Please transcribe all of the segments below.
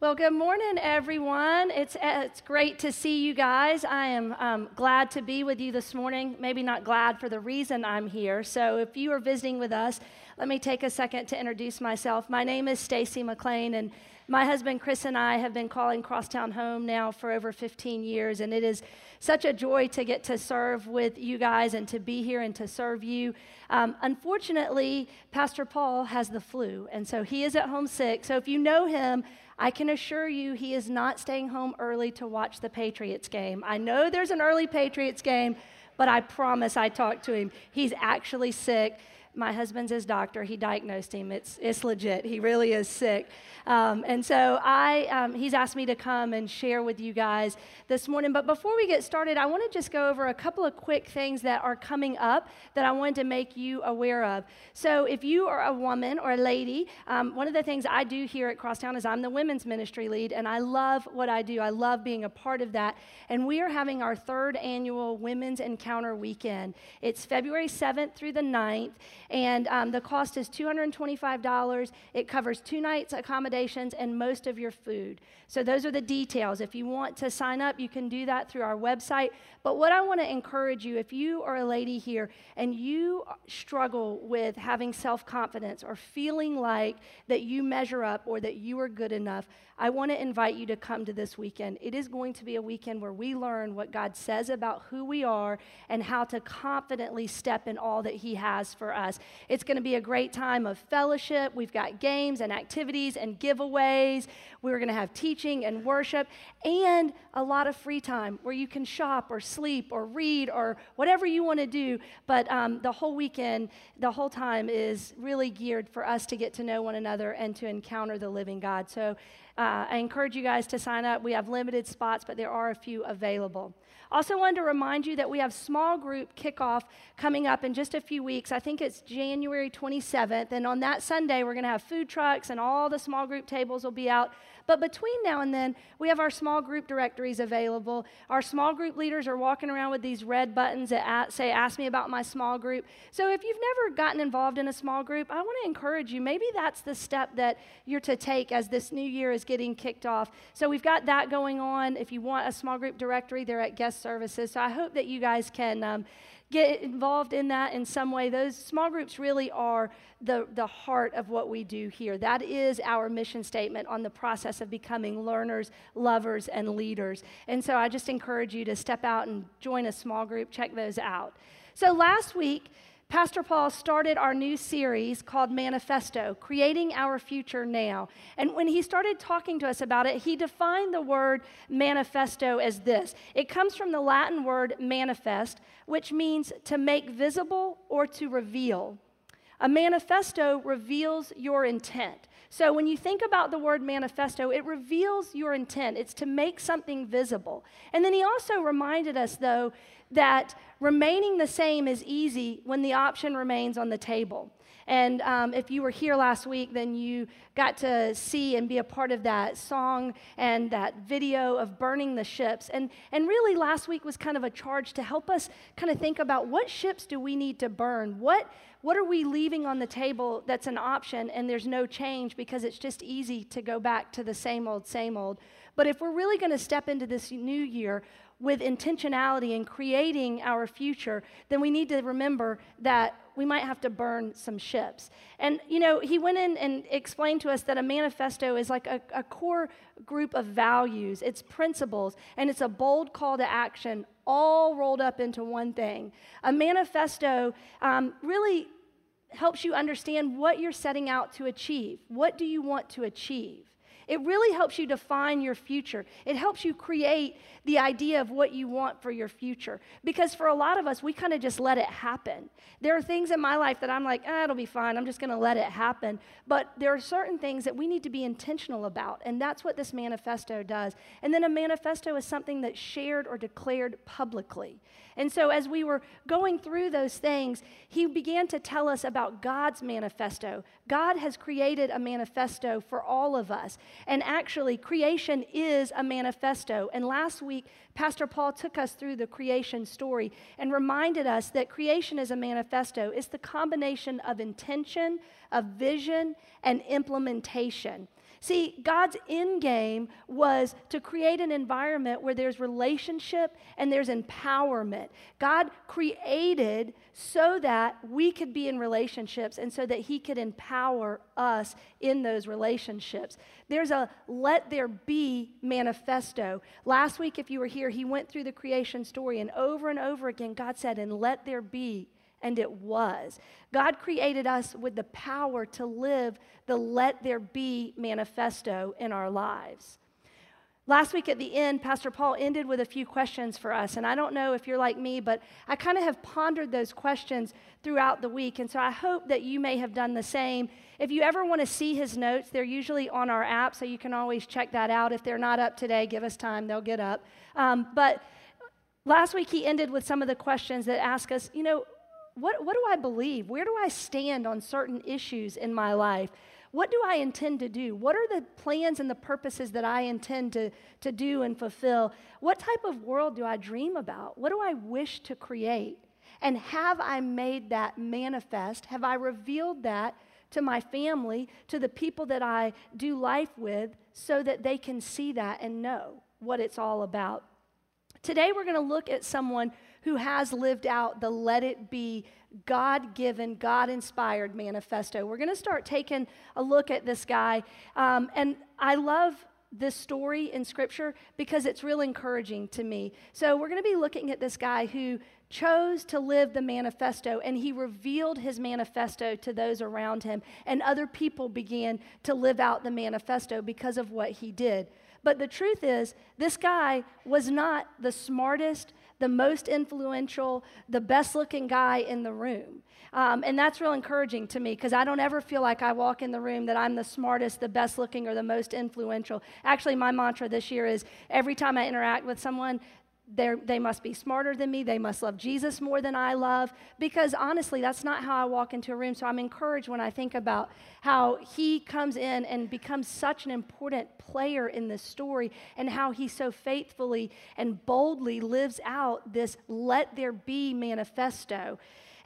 Well, good morning, everyone. It's, it's great to see you guys. I am um, glad to be with you this morning. Maybe not glad for the reason I'm here. So, if you are visiting with us, let me take a second to introduce myself. My name is Stacy McLean, and my husband Chris and I have been calling Crosstown home now for over 15 years, and it is such a joy to get to serve with you guys and to be here and to serve you. Um, unfortunately, Pastor Paul has the flu, and so he is at home sick. So if you know him, I can assure you he is not staying home early to watch the Patriots game. I know there's an early Patriots game, but I promise I talked to him. He's actually sick. My husband's his doctor. He diagnosed him. It's, it's legit. He really is sick. Um, and so I, um, he's asked me to come and share with you guys this morning. But before we get started, I want to just go over a couple of quick things that are coming up that I wanted to make you aware of. So if you are a woman or a lady, um, one of the things I do here at Crosstown is I'm the women's ministry lead, and I love what I do. I love being a part of that. And we are having our third annual Women's Encounter Weekend. It's February 7th through the 9th, and um, the cost is $225. It covers two nights accommodations and most of your food. So those are the details. If you want to sign up, you can do that through our website. But what I want to encourage you, if you are a lady here and you struggle with having self confidence or feeling like that you measure up or that you are good enough, I want to invite you to come to this weekend. It is going to be a weekend where we learn what God says about who we are and how to confidently step in all that He has for us. It's going to be a great time of fellowship. We've got games and activities and giveaways. We're going to have teaching and worship and a lot of free time where you can shop or sleep or read or whatever you want to do. But um, the whole weekend, the whole time is really geared for us to get to know one another and to encounter the living God. So uh, I encourage you guys to sign up. We have limited spots, but there are a few available. Also, wanted to remind you that we have small group kickoff coming up in just a few weeks. I think it's January 27th. And on that Sunday, we're going to have food trucks and all the small group tables will be out. But between now and then, we have our small group directories available. Our small group leaders are walking around with these red buttons that say, Ask me about my small group. So if you've never gotten involved in a small group, I want to encourage you. Maybe that's the step that you're to take as this new year is getting kicked off. So we've got that going on. If you want a small group directory, they're at guest services. So I hope that you guys can. Um, get involved in that in some way. Those small groups really are the, the heart of what we do here. That is our mission statement on the process of becoming learners, lovers, and leaders. And so I just encourage you to step out and join a small group, check those out. So last week, Pastor Paul started our new series called Manifesto, Creating Our Future Now. And when he started talking to us about it, he defined the word manifesto as this it comes from the Latin word manifest, which means to make visible or to reveal. A manifesto reveals your intent. So when you think about the word manifesto, it reveals your intent. It's to make something visible. And then he also reminded us, though, that remaining the same is easy when the option remains on the table. And um, if you were here last week, then you got to see and be a part of that song and that video of burning the ships. And, and really, last week was kind of a charge to help us kind of think about what ships do we need to burn? What, what are we leaving on the table that's an option and there's no change because it's just easy to go back to the same old, same old? But if we're really going to step into this new year, with intentionality in creating our future, then we need to remember that we might have to burn some ships. And, you know, he went in and explained to us that a manifesto is like a, a core group of values, it's principles, and it's a bold call to action all rolled up into one thing. A manifesto um, really helps you understand what you're setting out to achieve. What do you want to achieve? It really helps you define your future. It helps you create the idea of what you want for your future. Because for a lot of us, we kind of just let it happen. There are things in my life that I'm like, ah, it'll be fine. I'm just going to let it happen. But there are certain things that we need to be intentional about. And that's what this manifesto does. And then a manifesto is something that's shared or declared publicly. And so, as we were going through those things, he began to tell us about God's manifesto. God has created a manifesto for all of us. And actually, creation is a manifesto. And last week, Pastor Paul took us through the creation story and reminded us that creation is a manifesto. It's the combination of intention, of vision, and implementation. See, God's end game was to create an environment where there's relationship and there's empowerment. God created so that we could be in relationships and so that He could empower us in those relationships. There's a let there be manifesto. Last week, if you were here, He went through the creation story, and over and over again, God said, and let there be and it was. God created us with the power to live the let there be manifesto in our lives. Last week at the end, Pastor Paul ended with a few questions for us. And I don't know if you're like me, but I kind of have pondered those questions throughout the week. And so I hope that you may have done the same. If you ever want to see his notes, they're usually on our app, so you can always check that out. If they're not up today, give us time, they'll get up. Um, but last week, he ended with some of the questions that ask us, you know, what, what do I believe? Where do I stand on certain issues in my life? What do I intend to do? What are the plans and the purposes that I intend to, to do and fulfill? What type of world do I dream about? What do I wish to create? And have I made that manifest? Have I revealed that to my family, to the people that I do life with, so that they can see that and know what it's all about? Today, we're going to look at someone who has lived out the let it be God given, God inspired manifesto. We're going to start taking a look at this guy. Um, and I love this story in Scripture because it's real encouraging to me. So, we're going to be looking at this guy who chose to live the manifesto and he revealed his manifesto to those around him, and other people began to live out the manifesto because of what he did. But the truth is, this guy was not the smartest, the most influential, the best looking guy in the room. Um, and that's real encouraging to me because I don't ever feel like I walk in the room that I'm the smartest, the best looking, or the most influential. Actually, my mantra this year is every time I interact with someone, they must be smarter than me. They must love Jesus more than I love. Because honestly, that's not how I walk into a room. So I'm encouraged when I think about how he comes in and becomes such an important player in this story and how he so faithfully and boldly lives out this let there be manifesto.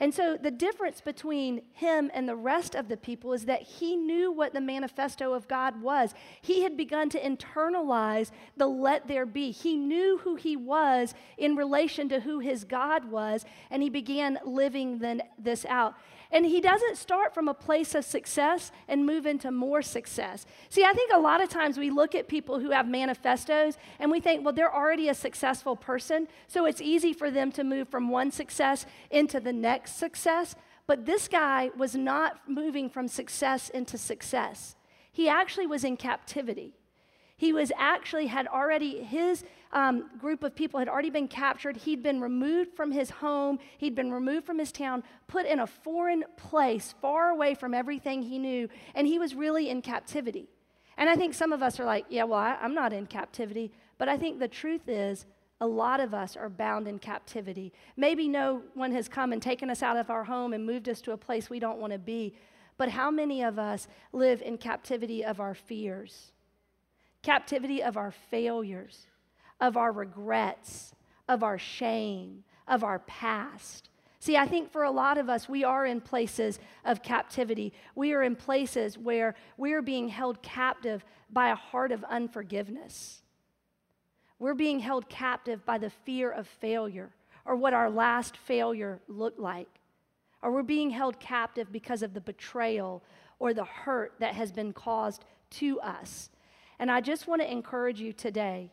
And so the difference between him and the rest of the people is that he knew what the manifesto of God was. He had begun to internalize the let there be. He knew who he was in relation to who his God was, and he began living then this out. And he doesn't start from a place of success and move into more success. See, I think a lot of times we look at people who have manifestos and we think, well, they're already a successful person, so it's easy for them to move from one success into the next success. But this guy was not moving from success into success. He actually was in captivity. He was actually had already, his um, group of people had already been captured. He'd been removed from his home, he'd been removed from his town, put in a foreign place, far away from everything he knew, and he was really in captivity. And I think some of us are like, yeah, well, I, I'm not in captivity. But I think the truth is, a lot of us are bound in captivity. Maybe no one has come and taken us out of our home and moved us to a place we don't want to be. But how many of us live in captivity of our fears? Captivity of our failures, of our regrets, of our shame, of our past. See, I think for a lot of us, we are in places of captivity. We are in places where we are being held captive by a heart of unforgiveness. We're being held captive by the fear of failure or what our last failure looked like. Or we're being held captive because of the betrayal or the hurt that has been caused to us. And I just want to encourage you today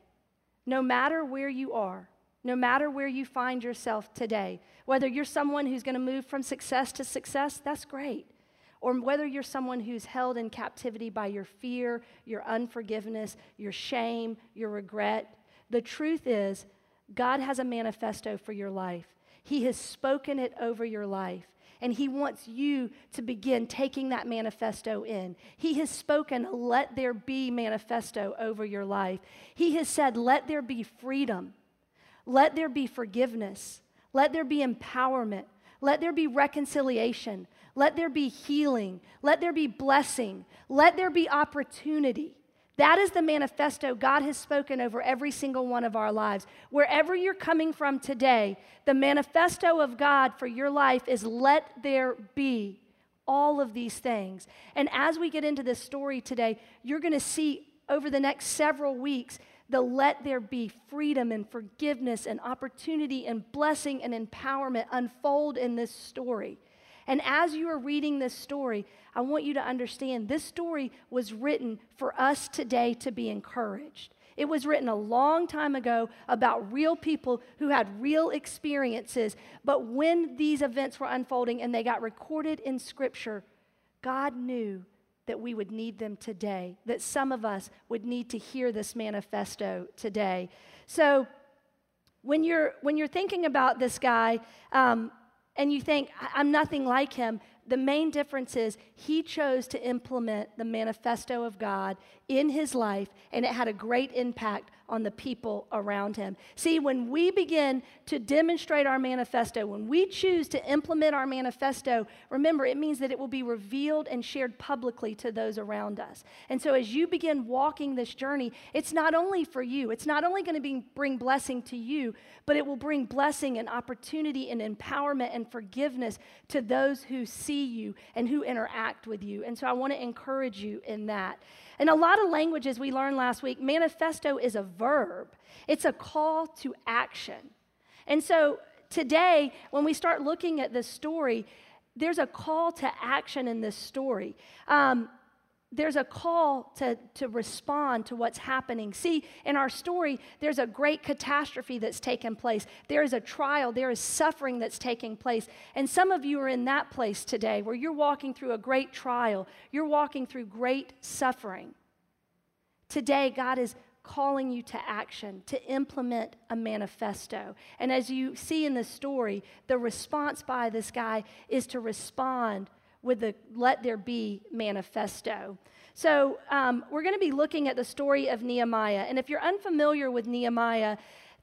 no matter where you are, no matter where you find yourself today, whether you're someone who's going to move from success to success, that's great. Or whether you're someone who's held in captivity by your fear, your unforgiveness, your shame, your regret, the truth is, God has a manifesto for your life. He has spoken it over your life and He wants you to begin taking that manifesto in. He has spoken, let there be manifesto over your life. He has said, let there be freedom, let there be forgiveness, let there be empowerment, let there be reconciliation, let there be healing, let there be blessing, let there be opportunity. That is the manifesto God has spoken over every single one of our lives. Wherever you're coming from today, the manifesto of God for your life is let there be all of these things. And as we get into this story today, you're going to see over the next several weeks the let there be freedom and forgiveness and opportunity and blessing and empowerment unfold in this story. And as you are reading this story, I want you to understand this story was written for us today to be encouraged. It was written a long time ago about real people who had real experiences. But when these events were unfolding and they got recorded in Scripture, God knew that we would need them today, that some of us would need to hear this manifesto today. So, when you're, when you're thinking about this guy um, and you think, I'm nothing like him, the main difference is he chose to implement the manifesto of God in his life, and it had a great impact on the people around him. See, when we begin to demonstrate our manifesto, when we choose to implement our manifesto, remember, it means that it will be revealed and shared publicly to those around us. And so, as you begin walking this journey, it's not only for you, it's not only going to bring blessing to you, but it will bring blessing and opportunity and empowerment and forgiveness to those who see you and who interact with you. And so, I want to encourage you in that. In a lot of languages we learned last week, manifesto is a verb, it's a call to action. And so today, when we start looking at this story, there's a call to action in this story. Um, there's a call to, to respond to what's happening. See, in our story, there's a great catastrophe that's taken place. There is a trial, there is suffering that's taking place. And some of you are in that place today where you're walking through a great trial, you're walking through great suffering. Today, God is calling you to action, to implement a manifesto. And as you see in the story, the response by this guy is to respond with the Let There Be manifesto. So, um, we're going to be looking at the story of Nehemiah. And if you're unfamiliar with Nehemiah,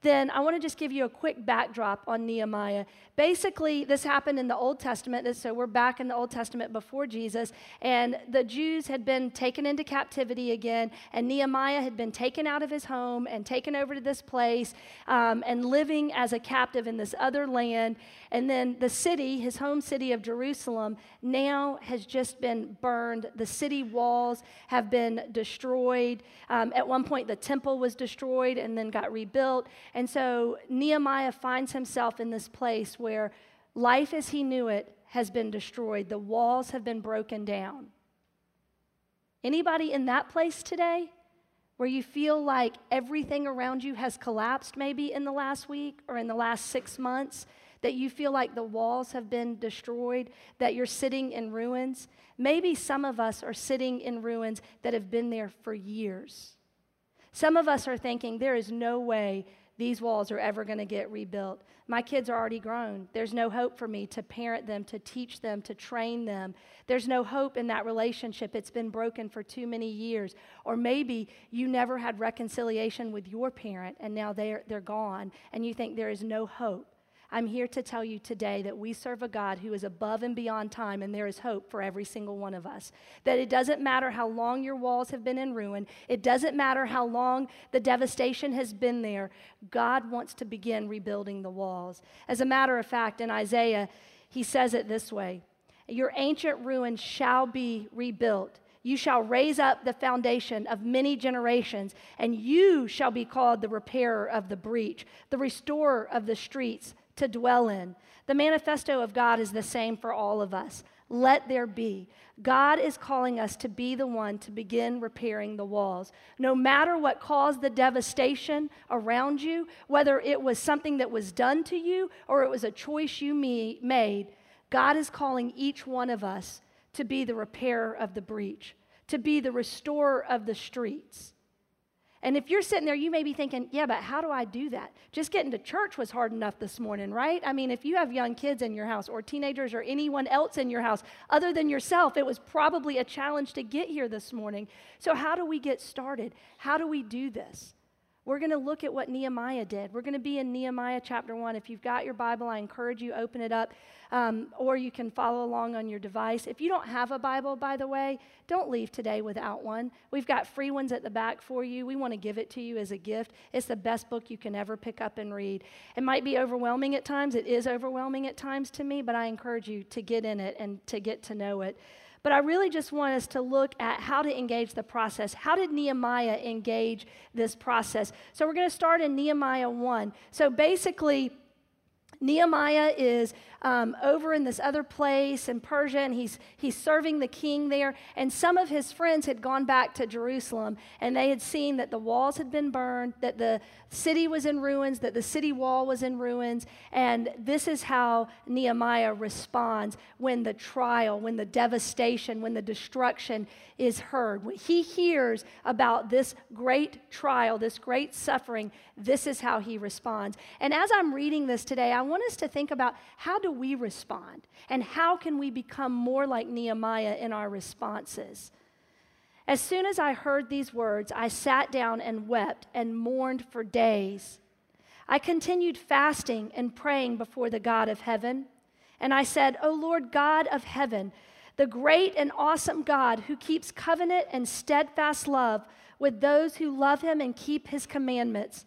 then I want to just give you a quick backdrop on Nehemiah. Basically, this happened in the Old Testament, so we're back in the Old Testament before Jesus, and the Jews had been taken into captivity again, and Nehemiah had been taken out of his home and taken over to this place um, and living as a captive in this other land. And then the city, his home city of Jerusalem, now has just been burned. The city walls have been destroyed. Um, at one point, the temple was destroyed and then got rebuilt. And so Nehemiah finds himself in this place where life as he knew it has been destroyed. The walls have been broken down. Anybody in that place today where you feel like everything around you has collapsed maybe in the last week or in the last six months? That you feel like the walls have been destroyed, that you're sitting in ruins. Maybe some of us are sitting in ruins that have been there for years. Some of us are thinking, there is no way these walls are ever going to get rebuilt. My kids are already grown. There's no hope for me to parent them, to teach them, to train them. There's no hope in that relationship. It's been broken for too many years. Or maybe you never had reconciliation with your parent and now they're, they're gone and you think there is no hope. I'm here to tell you today that we serve a God who is above and beyond time, and there is hope for every single one of us. That it doesn't matter how long your walls have been in ruin, it doesn't matter how long the devastation has been there, God wants to begin rebuilding the walls. As a matter of fact, in Isaiah, he says it this way Your ancient ruins shall be rebuilt. You shall raise up the foundation of many generations, and you shall be called the repairer of the breach, the restorer of the streets to dwell in. The manifesto of God is the same for all of us. Let there be. God is calling us to be the one to begin repairing the walls. No matter what caused the devastation around you, whether it was something that was done to you or it was a choice you made, God is calling each one of us to be the repairer of the breach, to be the restorer of the streets. And if you're sitting there, you may be thinking, yeah, but how do I do that? Just getting to church was hard enough this morning, right? I mean, if you have young kids in your house or teenagers or anyone else in your house other than yourself, it was probably a challenge to get here this morning. So, how do we get started? How do we do this? we're going to look at what Nehemiah did. We're going to be in Nehemiah chapter 1. If you've got your Bible, I encourage you open it up um, or you can follow along on your device. If you don't have a Bible, by the way, don't leave today without one. We've got free ones at the back for you. We want to give it to you as a gift. It's the best book you can ever pick up and read. It might be overwhelming at times. It is overwhelming at times to me, but I encourage you to get in it and to get to know it. But I really just want us to look at how to engage the process. How did Nehemiah engage this process? So we're going to start in Nehemiah 1. So basically, Nehemiah is um, over in this other place in Persia, and he's, he's serving the king there. And some of his friends had gone back to Jerusalem, and they had seen that the walls had been burned, that the city was in ruins, that the city wall was in ruins. And this is how Nehemiah responds when the trial, when the devastation, when the destruction is heard. When he hears about this great trial, this great suffering, this is how he responds. And as I'm reading this today, I want us to think about how do we respond? And how can we become more like Nehemiah in our responses? As soon as I heard these words, I sat down and wept and mourned for days. I continued fasting and praying before the God of heaven. And I said, O Lord God of heaven, the great and awesome God who keeps covenant and steadfast love with those who love him and keep his commandments.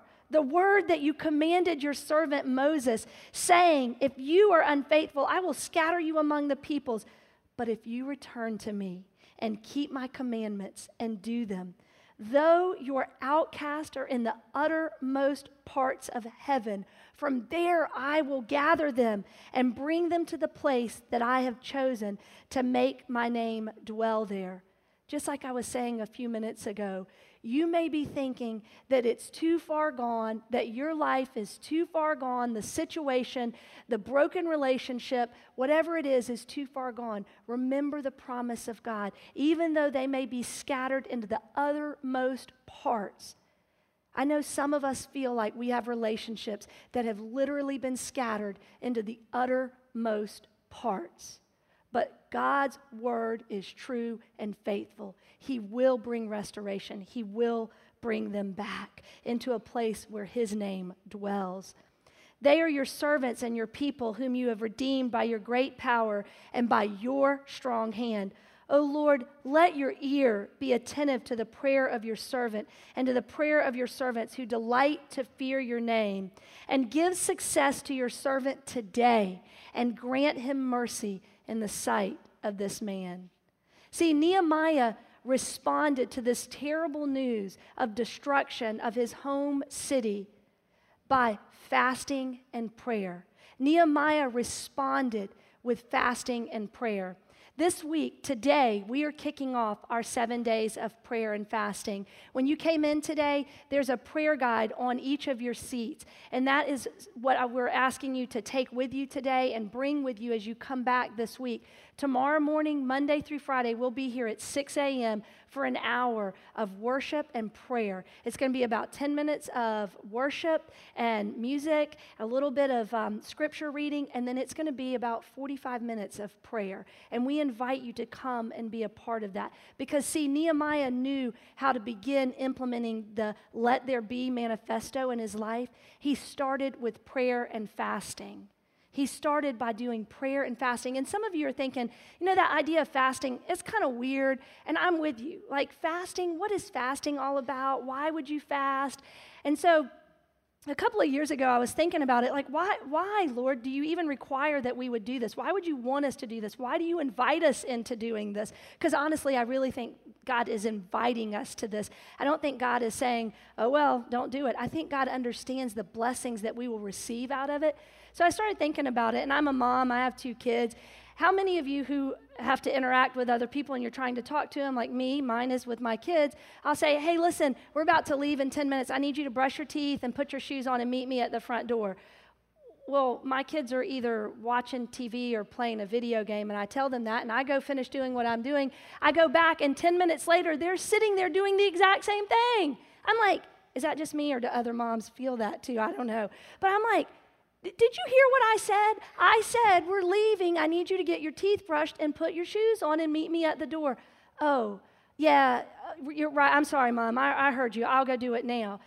the word that you commanded your servant Moses, saying, If you are unfaithful, I will scatter you among the peoples. But if you return to me and keep my commandments and do them, though your outcasts are in the uttermost parts of heaven, from there I will gather them and bring them to the place that I have chosen to make my name dwell there. Just like I was saying a few minutes ago, you may be thinking that it's too far gone, that your life is too far gone, the situation, the broken relationship, whatever it is, is too far gone. Remember the promise of God. Even though they may be scattered into the othermost parts, I know some of us feel like we have relationships that have literally been scattered into the uttermost parts. God's word is true and faithful. He will bring restoration, He will bring them back into a place where His name dwells. They are your servants and your people, whom you have redeemed by your great power and by your strong hand. O Lord, let your ear be attentive to the prayer of your servant and to the prayer of your servants who delight to fear your name. And give success to your servant today and grant him mercy in the sight of this man. See, Nehemiah responded to this terrible news of destruction of his home city by fasting and prayer. Nehemiah responded with fasting and prayer. This week, today, we are kicking off our seven days of prayer and fasting. When you came in today, there's a prayer guide on each of your seats. And that is what we're asking you to take with you today and bring with you as you come back this week. Tomorrow morning, Monday through Friday, we'll be here at 6 a.m. for an hour of worship and prayer. It's going to be about 10 minutes of worship and music, a little bit of um, scripture reading, and then it's going to be about 45 minutes of prayer. And we invite you to come and be a part of that. Because, see, Nehemiah knew how to begin implementing the Let There Be manifesto in his life. He started with prayer and fasting. He started by doing prayer and fasting. And some of you are thinking, you know, that idea of fasting is kind of weird. And I'm with you. Like, fasting, what is fasting all about? Why would you fast? And so, a couple of years ago, I was thinking about it like, why, why, Lord, do you even require that we would do this? Why would you want us to do this? Why do you invite us into doing this? Because honestly, I really think God is inviting us to this. I don't think God is saying, oh, well, don't do it. I think God understands the blessings that we will receive out of it. So I started thinking about it, and I'm a mom, I have two kids. How many of you who have to interact with other people and you're trying to talk to them, like me, mine is with my kids, I'll say, hey, listen, we're about to leave in 10 minutes. I need you to brush your teeth and put your shoes on and meet me at the front door. Well, my kids are either watching TV or playing a video game, and I tell them that, and I go finish doing what I'm doing. I go back, and 10 minutes later, they're sitting there doing the exact same thing. I'm like, is that just me, or do other moms feel that too? I don't know. But I'm like, did you hear what I said? I said, We're leaving. I need you to get your teeth brushed and put your shoes on and meet me at the door. Oh, yeah, uh, you're right. I'm sorry, Mom. I, I heard you. I'll go do it now.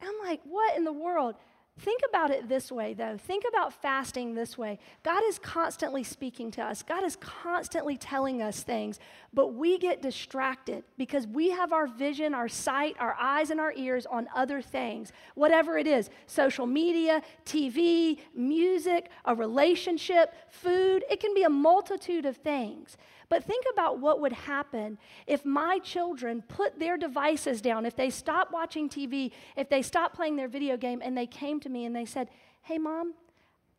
I'm like, What in the world? Think about it this way, though. Think about fasting this way. God is constantly speaking to us, God is constantly telling us things, but we get distracted because we have our vision, our sight, our eyes, and our ears on other things, whatever it is social media, TV, music, a relationship, food. It can be a multitude of things. But think about what would happen if my children put their devices down, if they stopped watching TV, if they stopped playing their video game, and they came to me and they said, Hey, mom,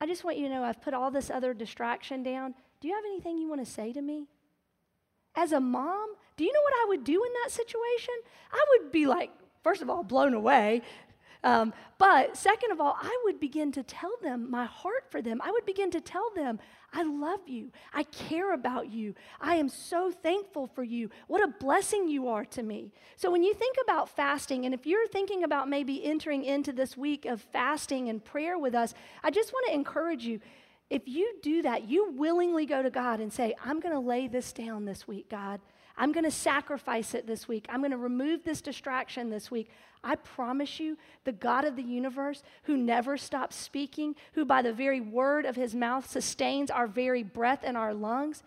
I just want you to know I've put all this other distraction down. Do you have anything you want to say to me? As a mom, do you know what I would do in that situation? I would be like, first of all, blown away. Um, but second of all, I would begin to tell them my heart for them. I would begin to tell them, I love you. I care about you. I am so thankful for you. What a blessing you are to me. So, when you think about fasting, and if you're thinking about maybe entering into this week of fasting and prayer with us, I just want to encourage you. If you do that, you willingly go to God and say, I'm going to lay this down this week, God. I'm going to sacrifice it this week. I'm going to remove this distraction this week. I promise you, the God of the universe, who never stops speaking, who by the very word of his mouth sustains our very breath and our lungs,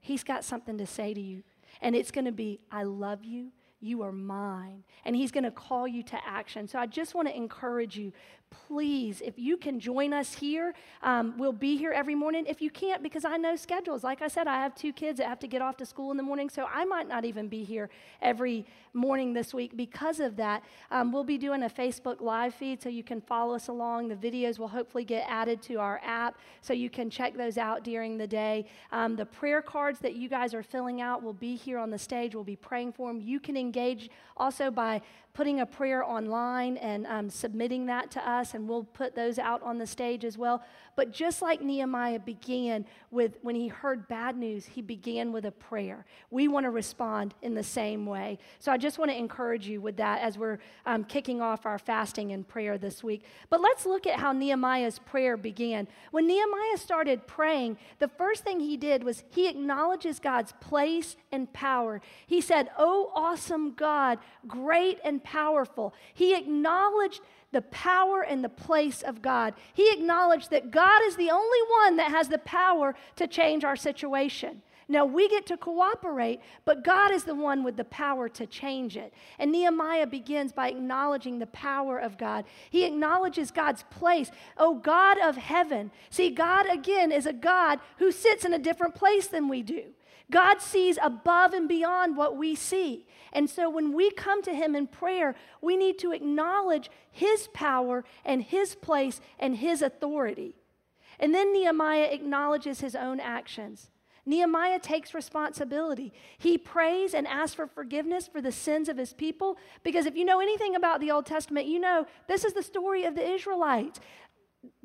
he's got something to say to you. And it's going to be, I love you. You are mine. And he's going to call you to action. So I just want to encourage you please, if you can join us here, um, we'll be here every morning. If you can't, because I know schedules. Like I said, I have two kids that have to get off to school in the morning, so I might not even be here every morning this week because of that. Um, we'll be doing a Facebook live feed so you can follow us along. The videos will hopefully get added to our app so you can check those out during the day. Um, the prayer cards that you guys are filling out will be here on the stage. We'll be praying for them. You can engage also by putting a prayer online and um, submitting that to us, and we'll put those out on the stage as well. But just like Nehemiah began with, when he heard bad news, he began with a prayer. We want to respond in the same way. So I just want to encourage you with that as we're um, kicking off our fasting and prayer this week. But let's look at how Nehemiah's prayer began. When Nehemiah started praying, the first thing he did was he acknowledges God's place and power. He said, Oh, awesome God, great and powerful. He acknowledged the power and the place of God. He acknowledged that God is the only one that has the power to change our situation. Now we get to cooperate, but God is the one with the power to change it. And Nehemiah begins by acknowledging the power of God. He acknowledges God's place. Oh, God of heaven. See, God again is a God who sits in a different place than we do. God sees above and beyond what we see. And so when we come to Him in prayer, we need to acknowledge His power and His place and His authority. And then Nehemiah acknowledges his own actions. Nehemiah takes responsibility. He prays and asks for forgiveness for the sins of his people because if you know anything about the Old Testament, you know this is the story of the Israelites.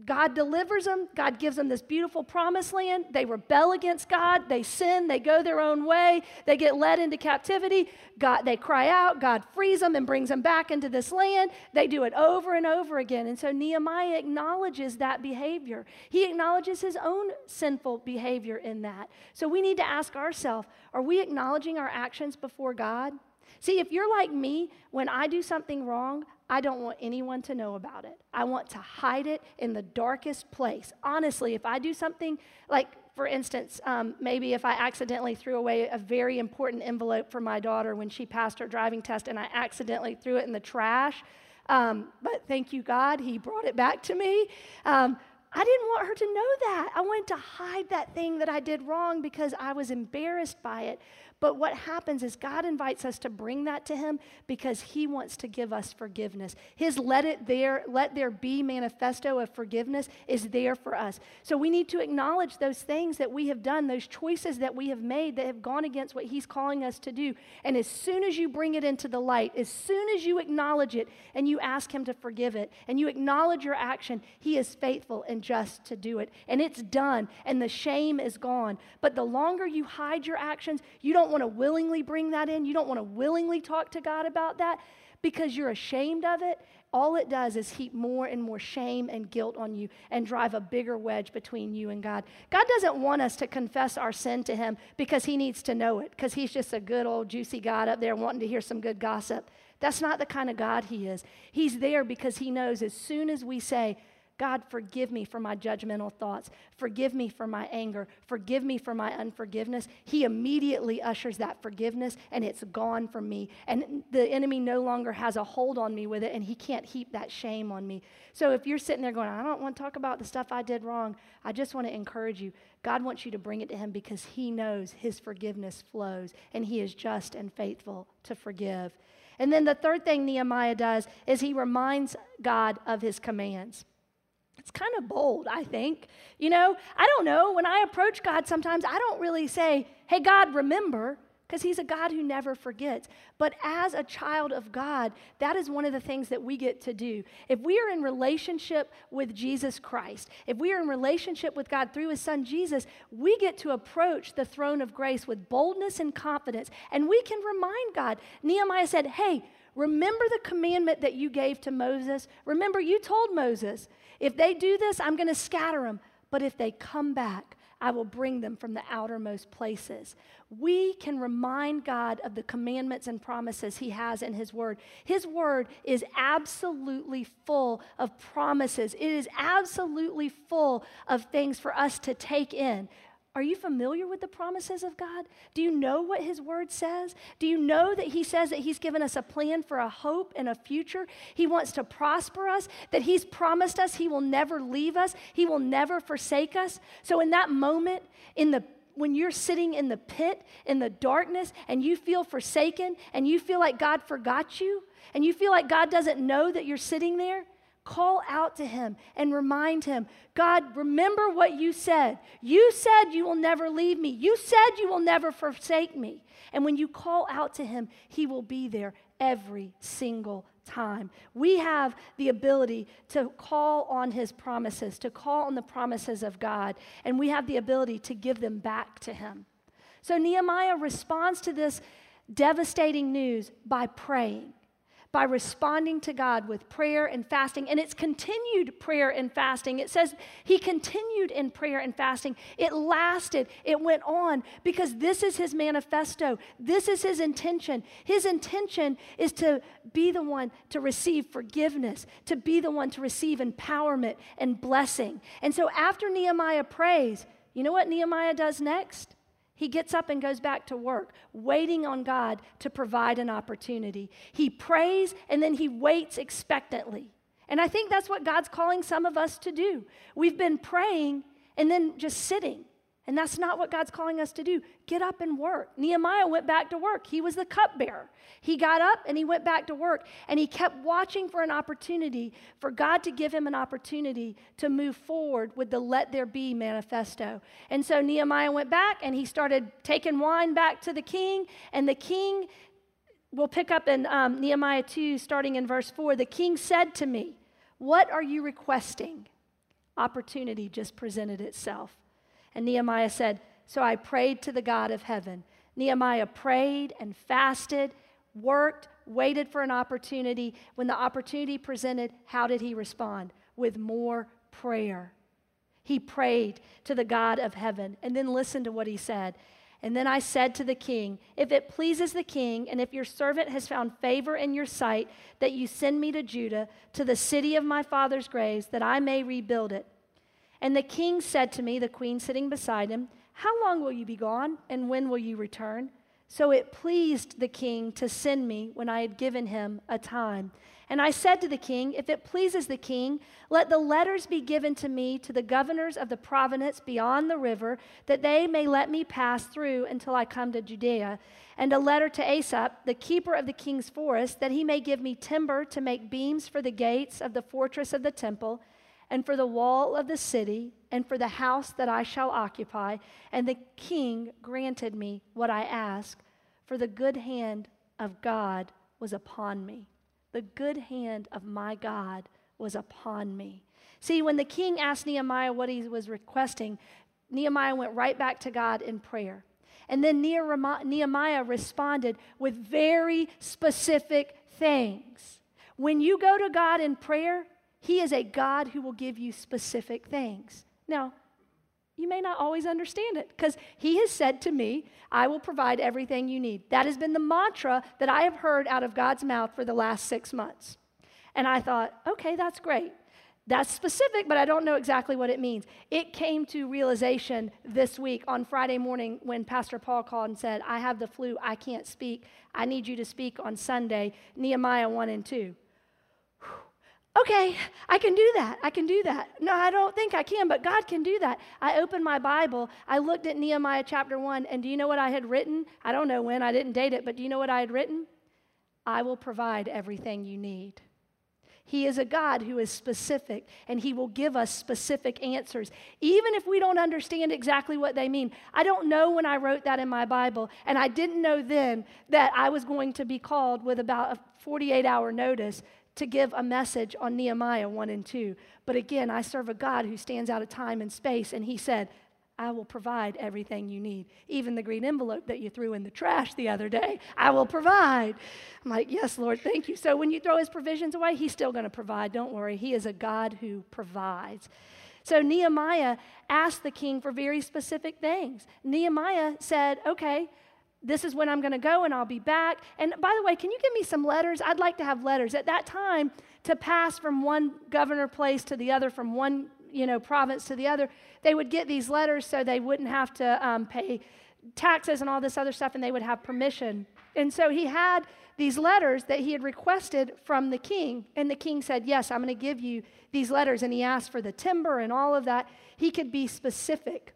God delivers them. God gives them this beautiful promised land. They rebel against God. They sin. They go their own way. They get led into captivity. God, they cry out. God frees them and brings them back into this land. They do it over and over again. And so Nehemiah acknowledges that behavior. He acknowledges his own sinful behavior in that. So we need to ask ourselves are we acknowledging our actions before God? See, if you're like me, when I do something wrong, I don't want anyone to know about it. I want to hide it in the darkest place. Honestly, if I do something like, for instance, um, maybe if I accidentally threw away a very important envelope for my daughter when she passed her driving test and I accidentally threw it in the trash, um, but thank you, God, He brought it back to me. Um, I didn't want her to know that. I wanted to hide that thing that I did wrong because I was embarrassed by it. But what happens is God invites us to bring that to Him because He wants to give us forgiveness. His let it there, let there be manifesto of forgiveness is there for us. So we need to acknowledge those things that we have done, those choices that we have made that have gone against what He's calling us to do. And as soon as you bring it into the light, as soon as you acknowledge it and you ask Him to forgive it, and you acknowledge your action, He is faithful and just to do it. And it's done, and the shame is gone. But the longer you hide your actions, you don't want to willingly bring that in. You don't want to willingly talk to God about that because you're ashamed of it. All it does is heap more and more shame and guilt on you and drive a bigger wedge between you and God. God doesn't want us to confess our sin to Him because He needs to know it, because He's just a good old juicy God up there wanting to hear some good gossip. That's not the kind of God He is. He's there because He knows as soon as we say, God, forgive me for my judgmental thoughts. Forgive me for my anger. Forgive me for my unforgiveness. He immediately ushers that forgiveness and it's gone from me. And the enemy no longer has a hold on me with it and he can't heap that shame on me. So if you're sitting there going, I don't want to talk about the stuff I did wrong, I just want to encourage you. God wants you to bring it to him because he knows his forgiveness flows and he is just and faithful to forgive. And then the third thing Nehemiah does is he reminds God of his commands. It's kind of bold, I think. You know, I don't know. When I approach God, sometimes I don't really say, hey, God, remember, because He's a God who never forgets. But as a child of God, that is one of the things that we get to do. If we are in relationship with Jesus Christ, if we are in relationship with God through His Son Jesus, we get to approach the throne of grace with boldness and confidence. And we can remind God. Nehemiah said, hey, Remember the commandment that you gave to Moses? Remember, you told Moses, if they do this, I'm going to scatter them. But if they come back, I will bring them from the outermost places. We can remind God of the commandments and promises He has in His Word. His Word is absolutely full of promises, it is absolutely full of things for us to take in. Are you familiar with the promises of God? Do you know what His Word says? Do you know that He says that He's given us a plan for a hope and a future? He wants to prosper us, that He's promised us He will never leave us, He will never forsake us. So, in that moment, in the when you're sitting in the pit, in the darkness, and you feel forsaken, and you feel like God forgot you, and you feel like God doesn't know that you're sitting there, Call out to him and remind him God, remember what you said. You said you will never leave me. You said you will never forsake me. And when you call out to him, he will be there every single time. We have the ability to call on his promises, to call on the promises of God, and we have the ability to give them back to him. So Nehemiah responds to this devastating news by praying by responding to God with prayer and fasting. And it's continued prayer and fasting. It says he continued in prayer and fasting. It lasted, it went on because this is his manifesto. This is his intention. His intention is to be the one to receive forgiveness, to be the one to receive empowerment and blessing. And so after Nehemiah prays, you know what Nehemiah does next? He gets up and goes back to work, waiting on God to provide an opportunity. He prays and then he waits expectantly. And I think that's what God's calling some of us to do. We've been praying and then just sitting. And that's not what God's calling us to do. Get up and work. Nehemiah went back to work. He was the cupbearer. He got up and he went back to work. And he kept watching for an opportunity, for God to give him an opportunity to move forward with the Let There Be manifesto. And so Nehemiah went back and he started taking wine back to the king. And the king, we'll pick up in um, Nehemiah 2, starting in verse 4. The king said to me, What are you requesting? Opportunity just presented itself. And Nehemiah said, So I prayed to the God of heaven. Nehemiah prayed and fasted, worked, waited for an opportunity. When the opportunity presented, how did he respond? With more prayer. He prayed to the God of heaven. And then listen to what he said. And then I said to the king, If it pleases the king, and if your servant has found favor in your sight, that you send me to Judah, to the city of my father's graves, that I may rebuild it. And the king said to me, the queen sitting beside him, How long will you be gone, and when will you return? So it pleased the king to send me when I had given him a time. And I said to the king, If it pleases the king, let the letters be given to me to the governors of the province beyond the river, that they may let me pass through until I come to Judea. And a letter to Asaph, the keeper of the king's forest, that he may give me timber to make beams for the gates of the fortress of the temple, and for the wall of the city, and for the house that I shall occupy. And the king granted me what I asked, for the good hand of God was upon me the good hand of my God was upon me. See, when the king asked Nehemiah what he was requesting, Nehemiah went right back to God in prayer. And then Nehemiah responded with very specific things. When you go to God in prayer, He is a God who will give you specific things. Now, you may not always understand it because he has said to me, I will provide everything you need. That has been the mantra that I have heard out of God's mouth for the last six months. And I thought, okay, that's great. That's specific, but I don't know exactly what it means. It came to realization this week on Friday morning when Pastor Paul called and said, I have the flu, I can't speak. I need you to speak on Sunday, Nehemiah 1 and 2 okay, I can do that. I can do that. No, I don't think I can, but God can do that. I opened my Bible. I looked at Nehemiah chapter 1, and do you know what I had written? I don't know when, I didn't date it, but do you know what I had written? I will provide everything you need. He is a God who is specific, and He will give us specific answers, even if we don't understand exactly what they mean. I don't know when I wrote that in my Bible, and I didn't know then that I was going to be called with about a 48 hour notice to give a message on Nehemiah 1 and 2. But again, I serve a God who stands out of time and space, and He said, I will provide everything you need. Even the green envelope that you threw in the trash the other day, I will provide. I'm like, Yes, Lord, thank you. So when you throw His provisions away, He's still going to provide. Don't worry. He is a God who provides. So Nehemiah asked the king for very specific things. Nehemiah said, Okay, this is when I'm going to go and I'll be back. And by the way, can you give me some letters? I'd like to have letters. At that time, to pass from one governor place to the other, from one you know province to the other, they would get these letters so they wouldn't have to um, pay taxes and all this other stuff, and they would have permission. And so he had these letters that he had requested from the king, and the king said, "Yes, I'm going to give you these letters." And he asked for the timber and all of that. He could be specific.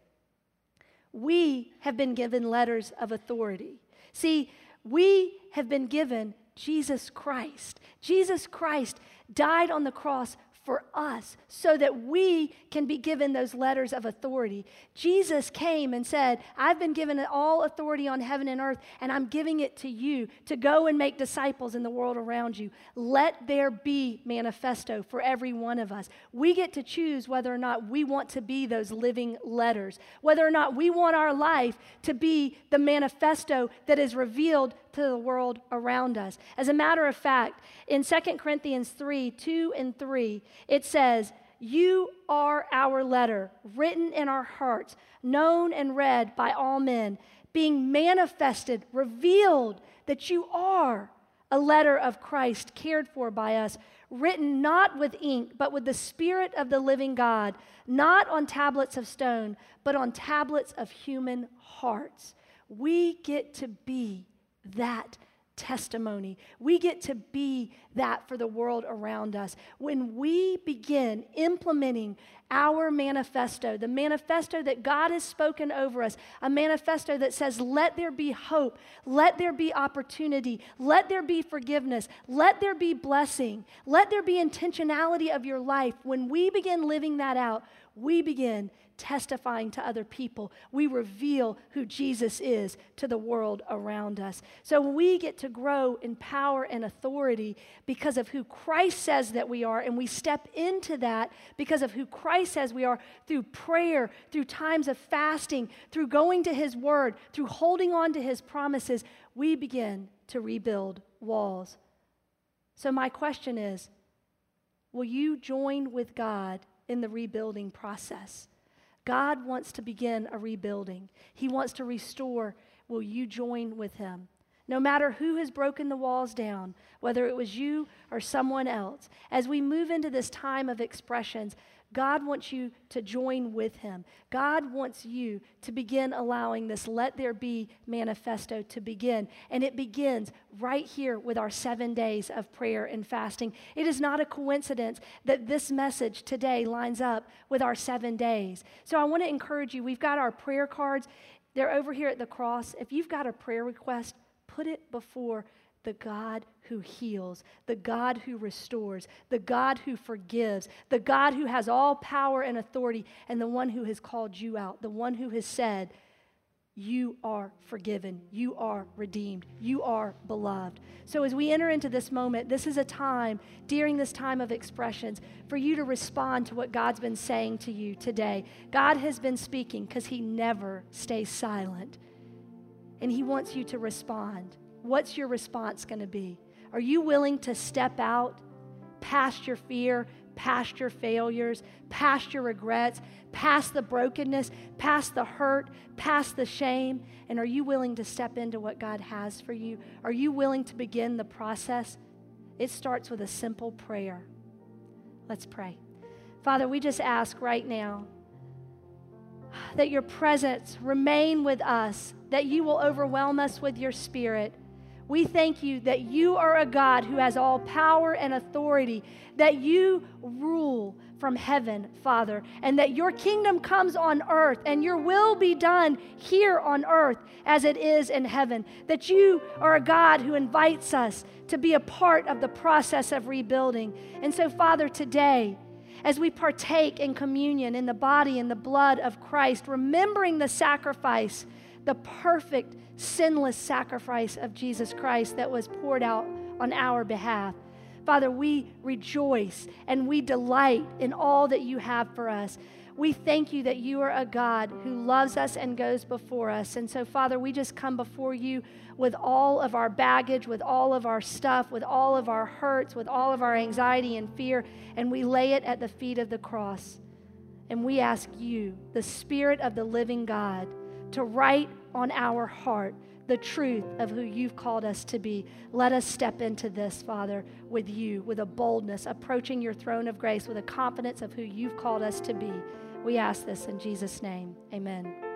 We have been given letters of authority. See, we have been given Jesus Christ. Jesus Christ died on the cross for us so that we can be given those letters of authority. Jesus came and said, I've been given all authority on heaven and earth, and I'm giving it to you to go and make disciples in the world around you. Let there be manifesto for every one of us. We get to choose whether or not we want to be those living letters, whether or not we want our life to be the manifesto that is revealed to the world around us. As a matter of fact, in 2 Corinthians 3 2 and 3, it says, You are our letter, written in our hearts, known and read by all men, being manifested, revealed that you are a letter of Christ cared for by us, written not with ink, but with the Spirit of the living God, not on tablets of stone, but on tablets of human hearts. We get to be that testimony. We get to be that for the world around us. When we begin implementing our manifesto, the manifesto that God has spoken over us, a manifesto that says, let there be hope, let there be opportunity, let there be forgiveness, let there be blessing, let there be intentionality of your life. When we begin living that out, we begin testifying to other people. We reveal who Jesus is to the world around us. So we get to grow in power and authority because of who Christ says that we are, and we step into that because of who Christ says we are through prayer, through times of fasting, through going to His Word, through holding on to His promises. We begin to rebuild walls. So, my question is will you join with God in the rebuilding process? God wants to begin a rebuilding, He wants to restore. Will you join with Him? no matter who has broken the walls down, whether it was you or someone else. As we move into this time of expressions, God wants you to join with him. God wants you to begin allowing this let there be manifesto to begin. And it begins right here with our seven days of prayer and fasting. It is not a coincidence that this message today lines up with our seven days. So I want to encourage you. We've got our prayer cards, they're over here at the cross. If you've got a prayer request, put it before the God who heals, the God who restores, the God who forgives, the God who has all power and authority, and the one who has called you out, the one who has said, You are forgiven, you are redeemed, you are beloved. So, as we enter into this moment, this is a time, during this time of expressions, for you to respond to what God's been saying to you today. God has been speaking because He never stays silent, and He wants you to respond. What's your response going to be? Are you willing to step out past your fear, past your failures, past your regrets, past the brokenness, past the hurt, past the shame? And are you willing to step into what God has for you? Are you willing to begin the process? It starts with a simple prayer. Let's pray. Father, we just ask right now that your presence remain with us, that you will overwhelm us with your spirit we thank you that you are a God who has all power and authority, that you rule from heaven, Father, and that your kingdom comes on earth and your will be done here on earth as it is in heaven. That you are a God who invites us to be a part of the process of rebuilding. And so, Father, today, as we partake in communion in the body and the blood of Christ, remembering the sacrifice, the perfect sinless sacrifice of Jesus Christ that was poured out on our behalf. Father, we rejoice and we delight in all that you have for us. We thank you that you are a God who loves us and goes before us. And so, Father, we just come before you with all of our baggage, with all of our stuff, with all of our hurts, with all of our anxiety and fear, and we lay it at the feet of the cross. And we ask you, the Spirit of the living God, to write on our heart the truth of who you've called us to be. Let us step into this, Father, with you, with a boldness, approaching your throne of grace with a confidence of who you've called us to be. We ask this in Jesus' name. Amen.